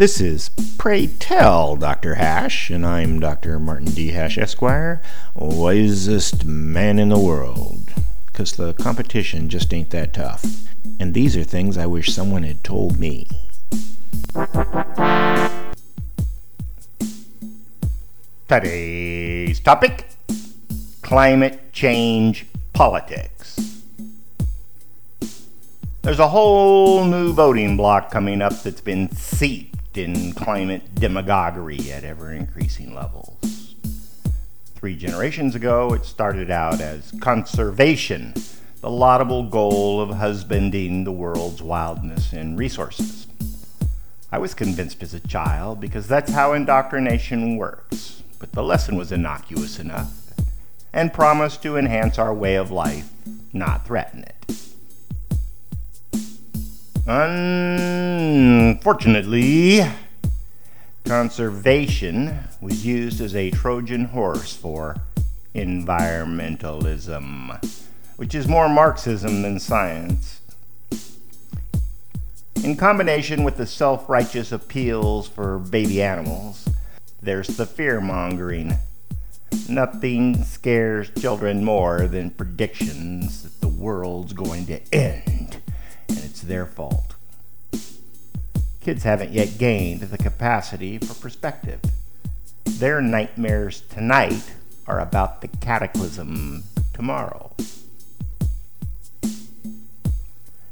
This is Pray Tell Dr. Hash, and I'm Dr. Martin D. Hash, Esquire, wisest man in the world. Because the competition just ain't that tough. And these are things I wish someone had told me. Today's topic climate change politics. There's a whole new voting bloc coming up that's been seeped in climate demagoguery at ever increasing levels. Three generations ago, it started out as conservation, the laudable goal of husbanding the world's wildness and resources. I was convinced as a child because that's how indoctrination works but the lesson was innocuous enough and promised to enhance our way of life, not threaten it. Unfortunately, conservation was used as a Trojan horse for environmentalism, which is more Marxism than science. In combination with the self righteous appeals for baby animals, there's the fear mongering. Nothing scares children more than predictions that the world's going to end it's their fault. Kids haven't yet gained the capacity for perspective. Their nightmares tonight are about the cataclysm tomorrow.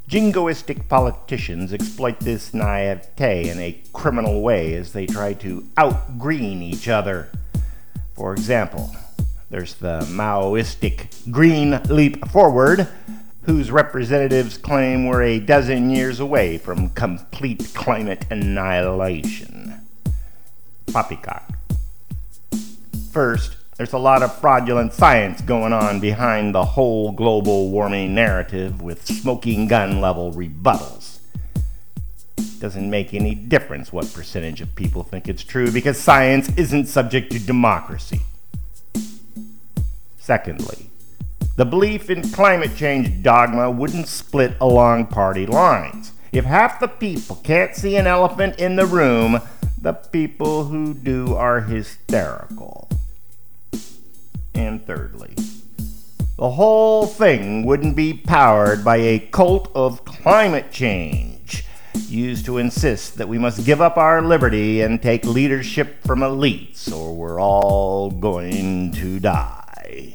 Jingoistic politicians exploit this naivete in a criminal way as they try to outgreen each other. For example, there's the Maoistic Green Leap Forward, whose representatives claim we're a dozen years away from complete climate annihilation. Poppycock. First, there's a lot of fraudulent science going on behind the whole global warming narrative with smoking gun level rebuttals. Doesn't make any difference what percentage of people think it's true because science isn't subject to democracy. Secondly, the belief in climate change dogma wouldn't split along party lines. If half the people can't see an elephant in the room, the people who do are hysterical. And thirdly, the whole thing wouldn't be powered by a cult of climate change used to insist that we must give up our liberty and take leadership from elites or we're all going to die.